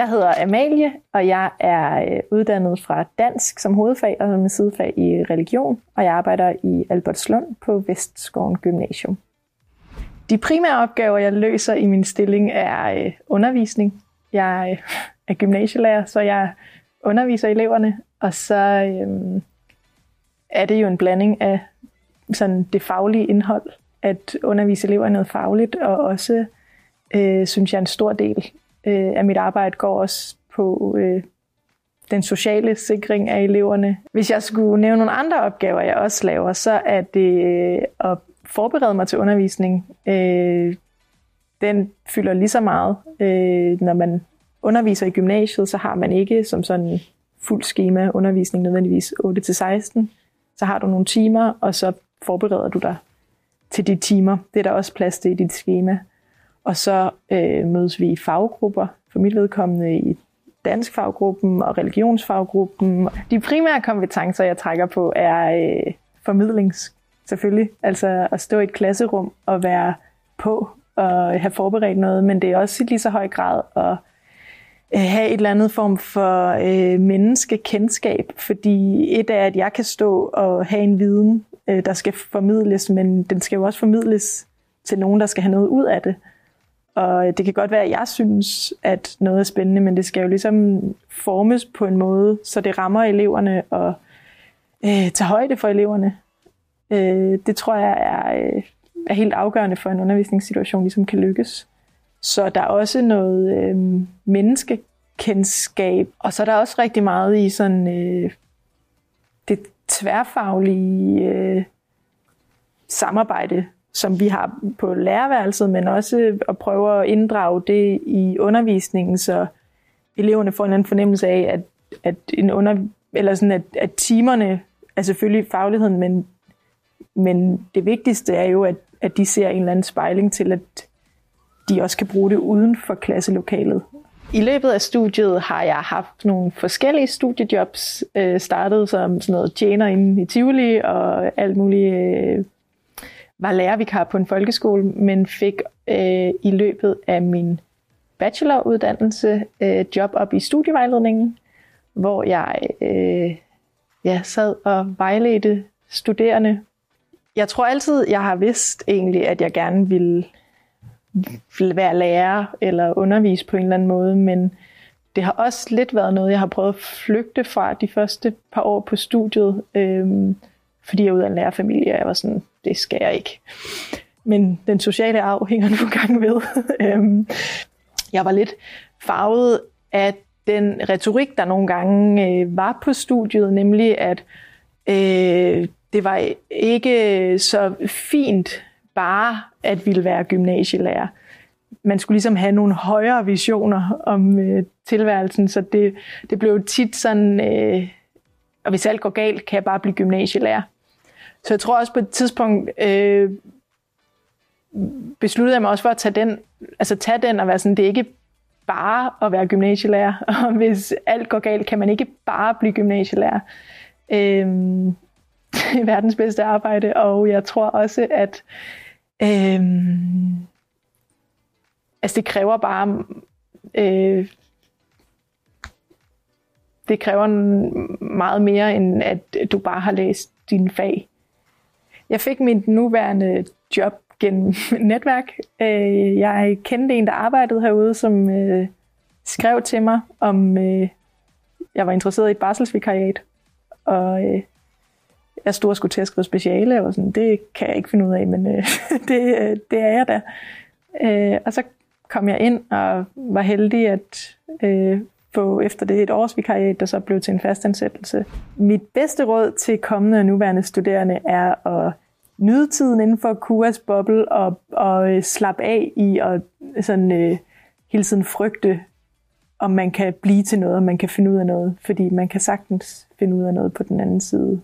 Jeg hedder Amalie, og jeg er øh, uddannet fra dansk som hovedfag og med sidefag i religion, og jeg arbejder i Albertslund på Vestskoven Gymnasium. De primære opgaver, jeg løser i min stilling, er øh, undervisning. Jeg øh, er gymnasielærer, så jeg underviser eleverne, og så øhm, er det jo en blanding af sådan det faglige indhold, at undervise elever noget fagligt, og også, øh, synes jeg, en stor del øh, af mit arbejde går også på øh, den sociale sikring af eleverne. Hvis jeg skulle nævne nogle andre opgaver, jeg også laver, så er det øh, at forberede mig til undervisning. Øh, den fylder lige så meget. Øh, når man underviser i gymnasiet, så har man ikke som sådan fuld schema undervisning nødvendigvis 8-16. Så har du nogle timer, og så forbereder du dig til de timer. Det er der også plads til i dit schema. Og så øh, mødes vi i faggrupper, for mit vedkommende i dansk faggruppen og religionsfaggruppen. De primære kompetencer, jeg trækker på, er øh, formidlings, selvfølgelig. Altså at stå i et klasserum og være på og have forberedt noget, men det er også i lige så høj grad at øh, have et eller andet form for øh, menneskekendskab, fordi et er, at jeg kan stå og have en viden, øh, der skal formidles, men den skal jo også formidles til nogen, der skal have noget ud af det. Og det kan godt være, at jeg synes, at noget er spændende, men det skal jo ligesom formes på en måde, så det rammer eleverne og øh, tager højde for eleverne. Øh, det tror jeg er, øh, er helt afgørende for en undervisningssituation, ligesom kan lykkes. Så der er også noget øh, menneskekendskab, og så er der også rigtig meget i sådan øh, det tværfaglige øh, samarbejde, som vi har på lærerværelset, men også at prøve at inddrage det i undervisningen, så eleverne får en anden fornemmelse af, at, at, en under, eller sådan at, at timerne er selvfølgelig fagligheden, men, men det vigtigste er jo, at, at de ser en eller anden spejling til, at de også kan bruge det uden for klasselokalet. I løbet af studiet har jeg haft nogle forskellige studiejobs, øh, startet som sådan noget tjener inde i Tivoli og alt muligt øh, var lærervikar på en folkeskole, men fik øh, i løbet af min bacheloruddannelse øh, job op i studievejledningen, hvor jeg øh, ja, sad og vejledte studerende. Jeg tror altid, jeg har vidst egentlig, at jeg gerne ville, være lærer eller undervise på en eller anden måde, men det har også lidt været noget, jeg har prøvet at flygte fra de første par år på studiet, øh, fordi jeg er ud af en lærerfamilie, og jeg var sådan, det skal jeg ikke. Men den sociale arv hænger nu gang ved. Øhm, jeg var lidt farvet af den retorik, der nogle gange øh, var på studiet, nemlig at øh, det var ikke så fint bare at ville være gymnasielærer. Man skulle ligesom have nogle højere visioner om øh, tilværelsen, så det, det blev tit sådan, øh, og hvis alt går galt, kan jeg bare blive gymnasielærer. Så jeg tror også på et tidspunkt øh, besluttede jeg mig også for at tage den, altså tage den og være sådan, det er ikke bare at være gymnasielærer, og hvis alt går galt, kan man ikke bare blive gymnasielærer. Øh, det er verdens bedste arbejde, og jeg tror også, at øh, altså det kræver bare øh, det kræver meget mere, end at du bare har læst din fag. Jeg fik mit nuværende job gennem netværk. Øh, jeg kendte en, der arbejdede herude, som øh, skrev til mig, om øh, jeg var interesseret i et barselsvikariat. Og jeg stod og skulle til at skrive speciale, og sådan, det kan jeg ikke finde ud af, men det, det er jeg da. Og så kom jeg ind og var heldig at på efter det et års vikariat, der så blev til en fastansættelse. Mit bedste råd til kommende og nuværende studerende er at nyde tiden inden for KUAs boble og, og øh, slappe af i at øh, sådan, øh, hele tiden frygte, om man kan blive til noget, om man kan finde ud af noget. Fordi man kan sagtens finde ud af noget på den anden side.